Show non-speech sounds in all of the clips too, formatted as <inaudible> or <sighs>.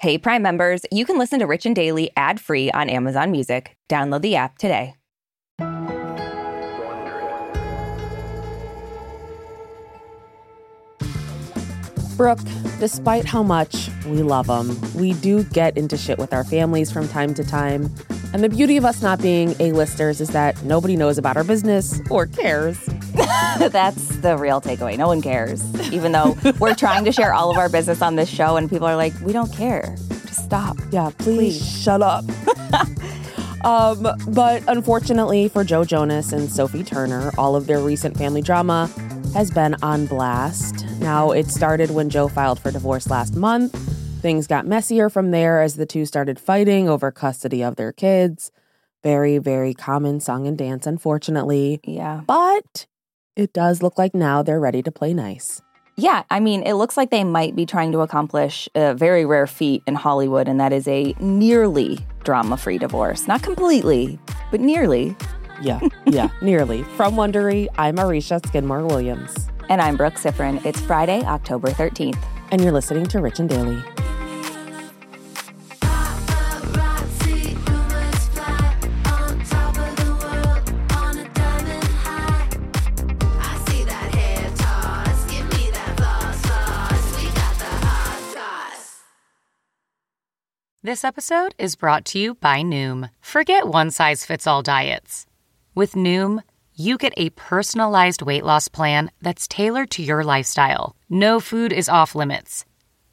Hey, Prime members, you can listen to Rich and Daily ad free on Amazon Music. Download the app today. Brooke, despite how much we love them, we do get into shit with our families from time to time. And the beauty of us not being A-listers is that nobody knows about our business or cares. <laughs> That's the real takeaway. No one cares. <laughs> Even though we're trying to share all of our business on this show, and people are like, we don't care. Just stop. Yeah, please, please. shut up. <laughs> um, but unfortunately for Joe Jonas and Sophie Turner, all of their recent family drama has been on blast. Now, it started when Joe filed for divorce last month. Things got messier from there as the two started fighting over custody of their kids. Very, very common song and dance, unfortunately. Yeah. But it does look like now they're ready to play nice. Yeah, I mean, it looks like they might be trying to accomplish a very rare feat in Hollywood, and that is a nearly drama free divorce. Not completely, but nearly. Yeah, yeah, <laughs> nearly. From Wondery, I'm Aricia Skidmore Williams. And I'm Brooke Siffrinn. It's Friday, October 13th. And you're listening to Rich and Daily. This episode is brought to you by Noom. Forget one size fits all diets. With Noom, you get a personalized weight loss plan that's tailored to your lifestyle. No food is off limits.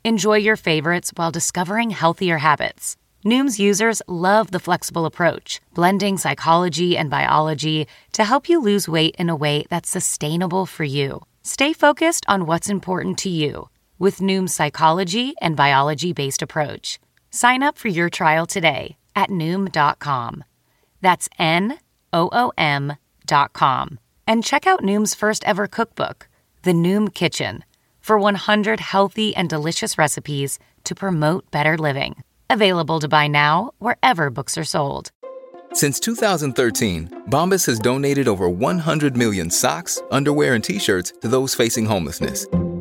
Enjoy your favorites while discovering healthier habits. Noom's users love the flexible approach, blending psychology and biology to help you lose weight in a way that's sustainable for you. Stay focused on what's important to you with Noom's psychology and biology based approach. Sign up for your trial today at Noom.com. That's N O O M.com. And check out Noom's first ever cookbook, The Noom Kitchen, for 100 healthy and delicious recipes to promote better living. Available to buy now wherever books are sold. Since 2013, Bombas has donated over 100 million socks, underwear, and t shirts to those facing homelessness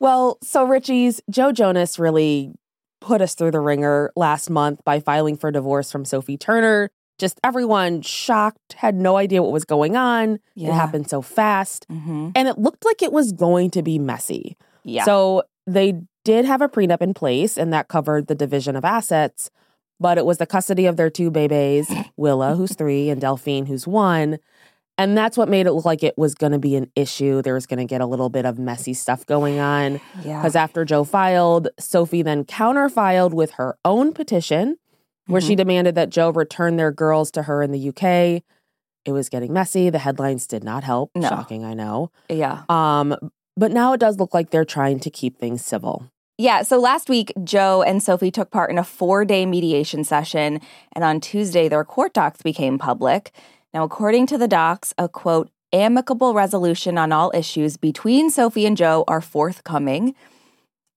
Well, so Richie's Joe Jonas really put us through the ringer last month by filing for divorce from Sophie Turner. Just everyone shocked, had no idea what was going on. Yeah. It happened so fast. Mm-hmm. And it looked like it was going to be messy. Yeah. So they did have a prenup in place, and that covered the division of assets, but it was the custody of their two babies, <laughs> Willa, who's three, and Delphine, who's one. And that's what made it look like it was going to be an issue. There was going to get a little bit of messy stuff going on. Because yeah. after Joe filed, Sophie then counterfiled with her own petition where mm-hmm. she demanded that Joe return their girls to her in the UK. It was getting messy. The headlines did not help. No. Shocking, I know. Yeah. Um, but now it does look like they're trying to keep things civil. Yeah, so last week, Joe and Sophie took part in a four day mediation session, and on Tuesday, their court docs became public. Now, according to the docs, a quote, amicable resolution on all issues between Sophie and Joe are forthcoming.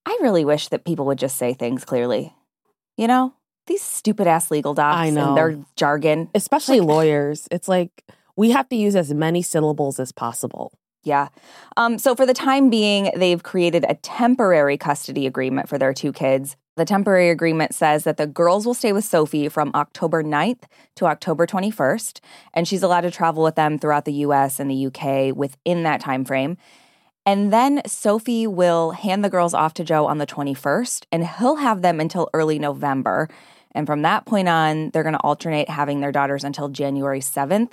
I really wish that people would just say things clearly. You know, these stupid ass legal docs I know. and their jargon. Especially like, lawyers. It's like we have to use as many syllables as possible. Yeah. Um, so for the time being, they've created a temporary custody agreement for their two kids. The temporary agreement says that the girls will stay with Sophie from October 9th to October 21st, and she's allowed to travel with them throughout the US and the UK within that time frame. And then Sophie will hand the girls off to Joe on the 21st, and he'll have them until early November. And from that point on, they're going to alternate having their daughters until January 7th.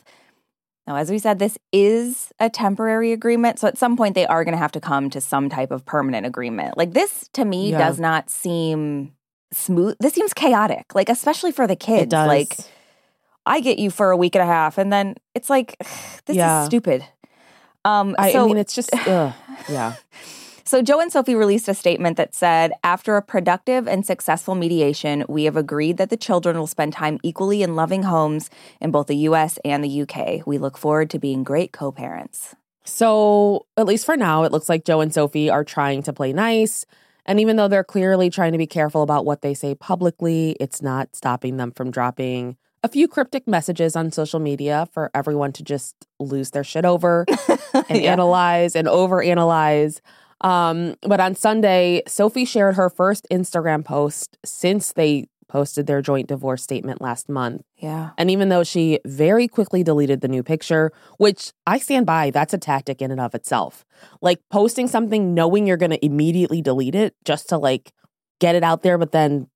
Now, as we said, this is a temporary agreement. So at some point, they are going to have to come to some type of permanent agreement. Like this to me yeah. does not seem smooth. This seems chaotic, like, especially for the kids. Like, I get you for a week and a half, and then it's like, <sighs> this yeah. is stupid. Um, I, so, I mean, it's just, <laughs> ugh, yeah. So, Joe and Sophie released a statement that said After a productive and successful mediation, we have agreed that the children will spend time equally in loving homes in both the US and the UK. We look forward to being great co parents. So, at least for now, it looks like Joe and Sophie are trying to play nice. And even though they're clearly trying to be careful about what they say publicly, it's not stopping them from dropping a few cryptic messages on social media for everyone to just lose their shit over <laughs> and Yeah. analyze and overanalyze. Um, but on Sunday, Sophie shared her first Instagram post since they posted their joint divorce statement last month. Yeah. And even though she very quickly deleted the new picture, which I stand by, that's a tactic in and of itself. Like posting something knowing you're going to immediately delete it just to like get it out there, but then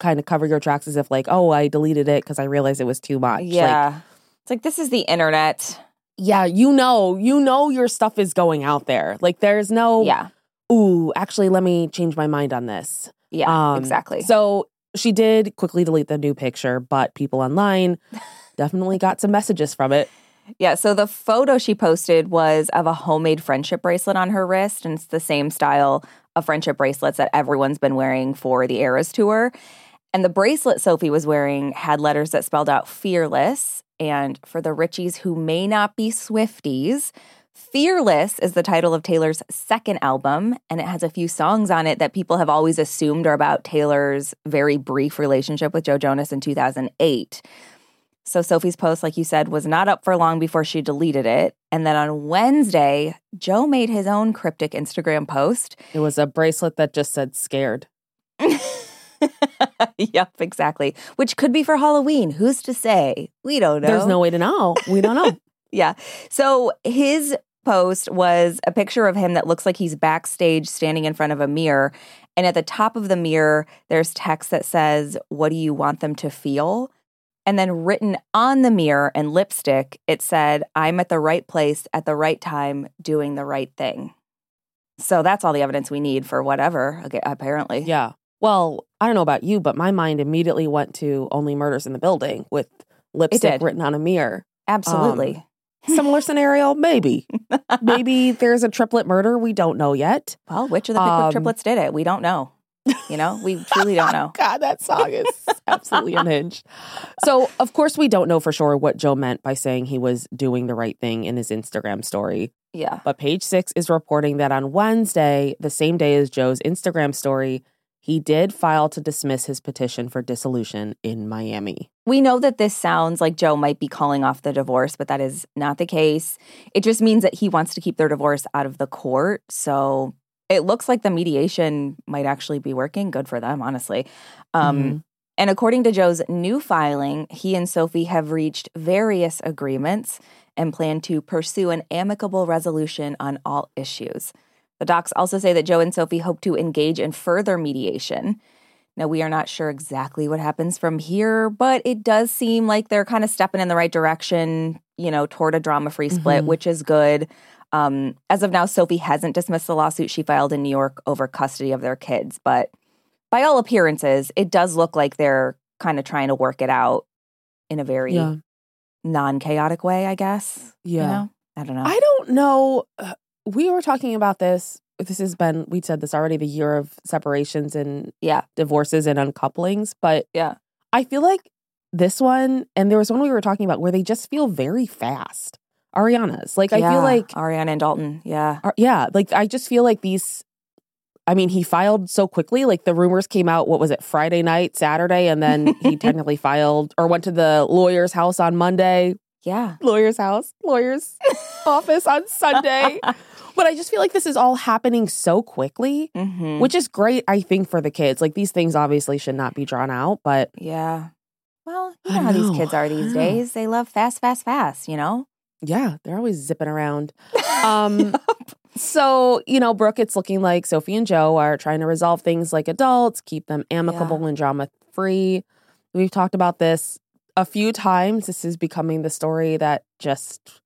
kind of cover your tracks as if like, oh, I deleted it because I realized it was too much. Like, Yeah. it's like this is the internet. Yeah, you know, you know your stuff is going out there. Like there's no, Yeah. ooh, actually, let me change my mind on this. Yeah. Um, exactly. So she did quickly delete the new picture, but people online <laughs> definitely got some messages from it. Yeah, so the photo she posted was of a homemade friendship bracelet on her wrist, and it's the same style of friendship bracelets that everyone's been wearing for the Eras tour. And the bracelet Sophie was wearing had letters that spelled out fearless. And for the Richies who may not be Swifties, Fearless is the title of Taylor's second album, and it has a few songs on it that people have always assumed are about Taylor's very brief relationship with Joe Jonas in 2008. So Sophie's post, like you said, was not up for long before she deleted it. And then on Wednesday, Joe made his own cryptic Instagram post. It was a bracelet that just said scared. <laughs> yep, exactly. Which could be for Halloween. Who's to say? We don't know. There's no way to know. We don't know. <laughs> Yeah. So his post was a picture of him that looks like he's backstage standing in front of a mirror. And at the top of the mirror, there's text that says, What do you want them to feel? And then written on the mirror in lipstick, it said, I'm at the right place at the right time doing the right thing. So that's all the evidence we need for whatever, okay, apparently. yeah. Well, I don't know about you, but my mind immediately went to Only Murders in the Building with lipstick written on a mirror. Absolutely. Similar scenario, maybe. <laughs> maybe there's a triplet murder. We don't know yet. well, which of the Um, triplets did it? We don't know. You know, we truly don't know. <laughs> God, that song is absolutely unhinged. So, of course, we don't know for sure what Joe meant by saying he was doing the right thing in his Instagram story. Yeah. But page six is reporting that on Wednesday, the same day as Joe's Instagram story, he did file to dismiss his petition for dissolution in Miami. We know that this sounds like Joe might be calling off the divorce, but that is not the case. It just means that he wants to keep their divorce out of the court. So it looks like the mediation might actually be working. Good for them, honestly. Um, Mhm. And according to Joe's new filing, he and Sophie have reached various agreements and plan to pursue an amicable resolution on all issues. The docs also say that Joe and Sophie hope to engage in further mediation. Now, we are not sure exactly what happens from here, but it does seem like they're kind of stepping in the right direction, you know, toward a drama free split, Mhm. which is good. Um, as of now, Sophie hasn't dismissed the lawsuit she filed in New York over custody of their kids, but by all appearances, it does look like they're kind of trying to work it out in a very Yeah. non chaotic way, I guess. You Yeah. know? I don't know. I don't know. We were talking about this. This has been, we said this already, the year of separations and yeah. divorces and uncouplings. But Yeah. I feel like this one, and there was one we were talking about where they just feel very fast. Ariana's. Like, I feel like Ariana and Dalton. Yeah. Are- yeah, like I just feel like these. I mean, he filed so quickly. Like the rumors came out. What was it? Friday night, Saturday, and then he <laughs> technically filed or went to the lawyer's house on Monday. Yeah. Lawyer's house, lawyer's <laughs> office on Sunday. <laughs> But I just feel like this is all happening so quickly, hmm which is great. I think for the kids, like these things obviously should not be drawn out. But Yeah. Well, you I know how these kids are these days. They love fast, fast, fast, you know? yeah, they're always zipping around. <laughs> Um, so, you know, Brooke, it's looking like Sophie and Joe are trying to resolve things like adults, keep them amicable and drama free. We've talked about this a few times. This is becoming the story that just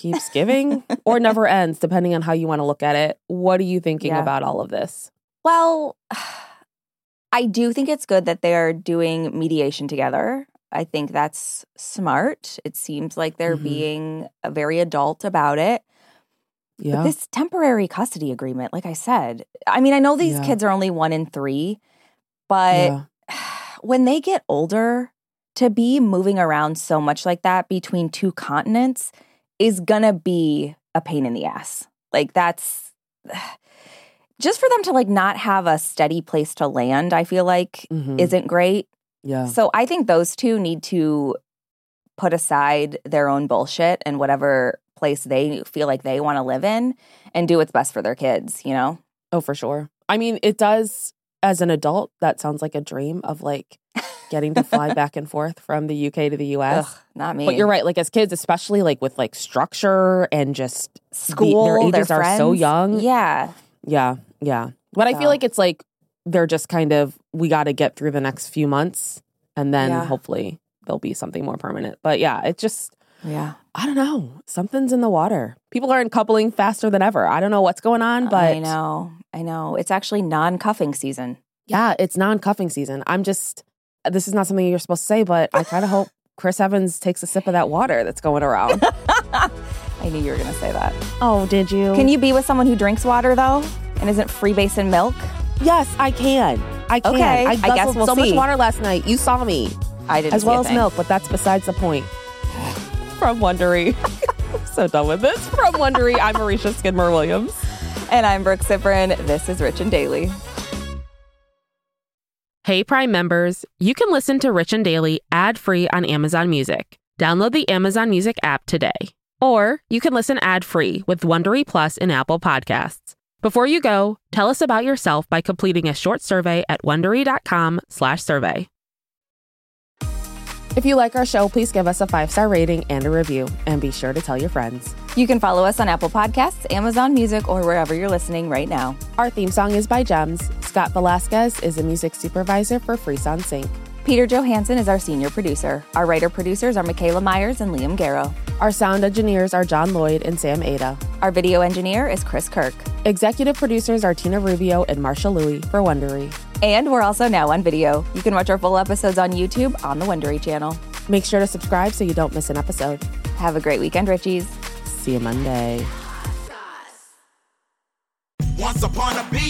keeps giving or never <laughs> ends, depending on how you want to look at it. What are you thinking Yeah. about all of this? Well, <sighs> I do think it's good that they're doing mediation together. I think that's smart. It seems like they're Mhm. being uh, very adult about it. Yeah. this temporary custody agreement, like I said, I mean, I know these Yeah. kids are only one in three, but yeah. <sighs> when they get older, to be moving around so much like that between two continents is gonna be a pain in the ass. Like that's <sighs> just for them to like not have a steady place to land, I feel like Mhm. isn't great. yeah. So I think those two need to put aside their own bullshit and whatever place they feel like they want to live in and do what's best for their kids, you know? Oh, for sure. I mean, it does as an adult, that sounds like a dream of like getting to fly <laughs> back and forth from the UK to the US. Ugh, not me. But you're right, like as kids, especially like with like structure and just School, their their ages are so young. Yeah. Yeah, yeah. But I feel like it's like they're just kind of we got to get through the next few months, and then Yeah. hopefully there'll be something more permanent. But yeah, it's just Yeah. I don't know. Something's in the water. People are uncoupling faster than ever. I don't know what's going on, but I know. I know. It's actually non cuffing season. yeah, it's non-cuffing season. I'm just this is not something you're supposed to say, but I kind of hope <laughs> Chris Evans takes a sip of that water that's going around. <laughs> I knew you were going to say that. oh, did you? Can you be with someone who drinks water, though, and isn't free basin milk? Yes, I can. I can. Okay, I I guess guzzled we'll so see. much water last night. You saw me. I didn't as well as thing. milk, but that's besides the point. <sighs> From Wondery. <laughs> so done with this. From Wondery, I'm Aricia Skidmore Williams. And I'm Brooke Siffrinn. This is Rich and Daily. Hey Prime members, you can listen to Rich and Daily ad-free on Amazon Music. Download the Amazon Music app today. Or you can listen ad-free with Wondery Plus in Apple Podcasts. Before you go, tell us about yourself by completing a short survey at wondery.com/survey. If you like our show, please give us a five-star rating and a review, and be sure to tell your friends. You can follow us on Apple Podcasts, Amazon Music, or wherever you're listening right now. Our theme song is by Gems. Scott Velasquez is a music supervisor for Freesound Sync. Peter Johansson is our senior producer. Our writer producers are Michaela Myers and Liam Garrow. Our sound engineers are John Lloyd and Sam Ada. Our video engineer is Chris Kirk. Executive producers are Tina Rubio and Marsha Louie for Wondery. And we're also now on video. You can watch our full episodes on YouTube on the Wondery channel. Make sure to subscribe so you don't miss an episode. Have a great weekend, Richies. See you Monday. Once upon a beat.